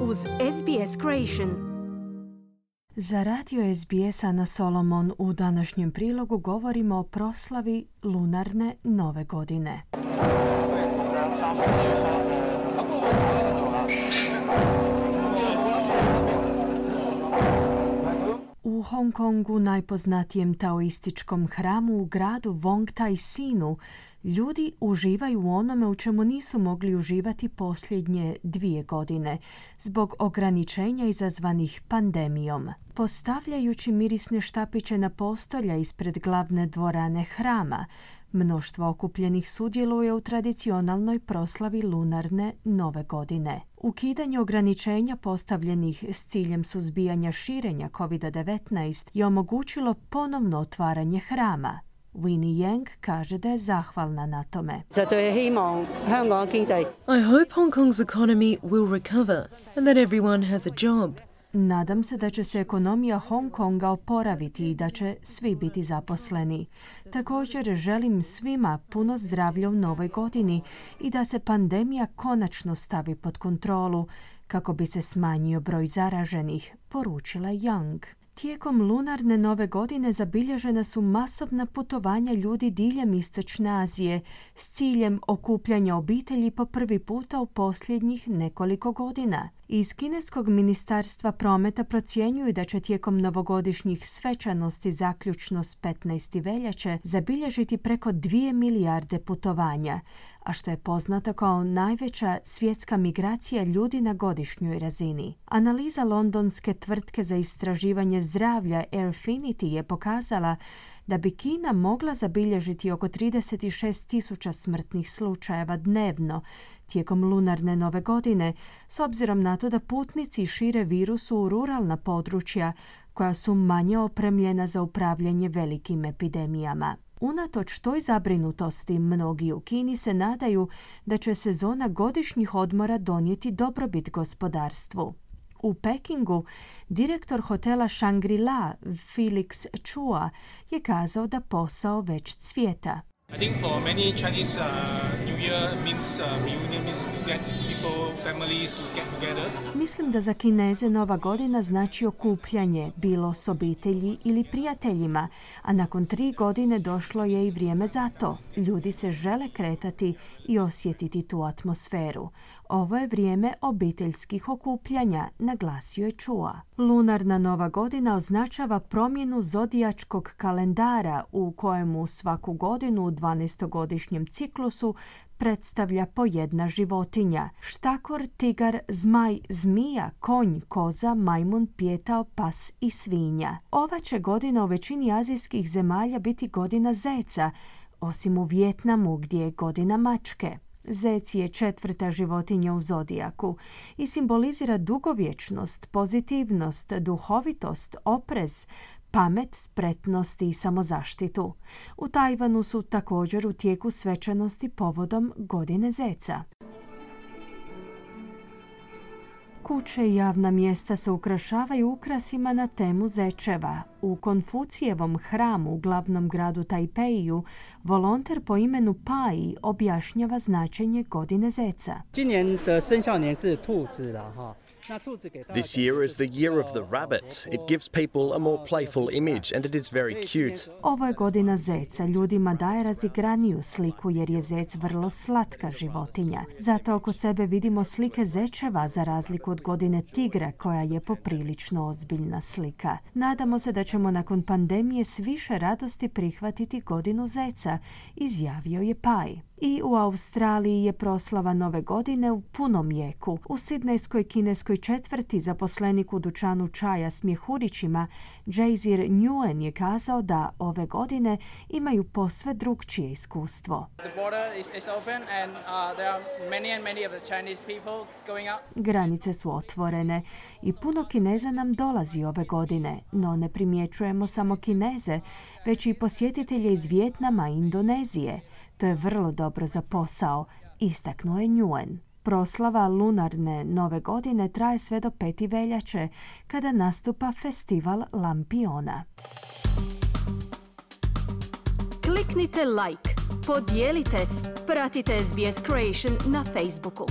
uz SBS Creation. Za radio SBS Ana Solomon u današnjem prilogu govorimo o proslavi lunarne nove godine. Hong Kongu, najpoznatijem taoističkom hramu u gradu Wong Tai Sinu, ljudi uživaju u onome u čemu nisu mogli uživati posljednje dvije godine zbog ograničenja izazvanih pandemijom. Postavljajući mirisne štapiće na postolja ispred glavne dvorane hrama, Mnoštvo okupljenih sudjeluje u tradicionalnoj proslavi lunarne nove godine. Ukidanje ograničenja postavljenih s ciljem suzbijanja širenja COVID-19 je omogućilo ponovno otvaranje hrama. Winnie Yang kaže da je zahvalna na tome. I hope Hong Kong's economy will recover and that everyone has a job. Nadam se da će se ekonomija Hong Konga oporaviti i da će svi biti zaposleni. Također želim svima puno zdravlja u novoj godini i da se pandemija konačno stavi pod kontrolu kako bi se smanjio broj zaraženih, poručila Young. Tijekom lunarne nove godine zabilježena su masovna putovanja ljudi diljem Istočne Azije s ciljem okupljanja obitelji po prvi puta u posljednjih nekoliko godina. Iz kineskog ministarstva prometa procjenjuju da će tijekom novogodišnjih svečanosti zaključno s 15. veljače zabilježiti preko 2 milijarde putovanja, a što je poznato kao najveća svjetska migracija ljudi na godišnjoj razini. Analiza londonske tvrtke za istraživanje zdravlja Airfinity je pokazala da bi Kina mogla zabilježiti oko 36 tisuća smrtnih slučajeva dnevno tijekom lunarne nove godine, s obzirom na to da putnici šire virusu u ruralna područja koja su manje opremljena za upravljanje velikim epidemijama. Unatoč toj zabrinutosti, mnogi u Kini se nadaju da će sezona godišnjih odmora donijeti dobrobit gospodarstvu. U Pekingu direktor hotela Shangri-La Felix Chua je kazao da posao već cvjeta. I think for many Chinese uh, New Year means uh, reunion means to get people, families to get together. Mislim da za Kineze Nova godina znači okupljanje, bilo s obitelji ili prijateljima, a nakon tri godine došlo je i vrijeme za to. Ljudi se žele kretati i osjetiti tu atmosferu. Ovo je vrijeme obiteljskih okupljanja, naglasio je Čua. Lunarna Nova godina označava promjenu zodijačkog kalendara u kojemu svaku godinu 12-godišnjem ciklusu predstavlja po jedna životinja. Štakor, tigar, zmaj, zmija, konj, koza, majmun, pjetao, pas i svinja. Ova će godina u većini azijskih zemalja biti godina zeca, osim u Vjetnamu gdje je godina mačke. Zec je četvrta životinja u zodijaku i simbolizira dugovječnost, pozitivnost, duhovitost, oprez, pamet, spretnost i samozaštitu. U Tajvanu su također u tijeku svečanosti povodom godine zeca. Kuće i javna mjesta se ukrašavaju ukrasima na temu zečeva. U Konfucijevom hramu u glavnom gradu Tajpeju volonter po imenu Pai objašnjava značenje godine zeca. This year is the year of the rabbit. It gives people a more playful image and it is very cute. Ovo je godina zeca. Ljudima daje razigraniju sliku jer je zec vrlo slatka životinja. Zato oko sebe vidimo slike zečeva za razliku od godine tigra koja je poprilično ozbiljna slika. Nadamo se da ćemo nakon pandemije s više radosti prihvatiti godinu zeca, izjavio je Paj. I u Australiji je proslava nove godine u punom jeku. U Sidnejskoj kineskoj četvrti zaposlenik u dućanu čaja s mjehurićima Jazir Nguyen je kazao da ove godine imaju posve drugčije iskustvo. Granice su otvorene i puno Kineza nam dolazi ove godine, no ne primjećujemo samo Kineze, već i posjetitelje iz Vjetnama i Indonezije. To je vrlo dobro za posao, istaknuo je Nguyen. Proslava lunarne nove godine traje sve do peti veljače, kada nastupa festival Lampiona. Kliknite like, podijelite, pratite SBS Creation na Facebooku.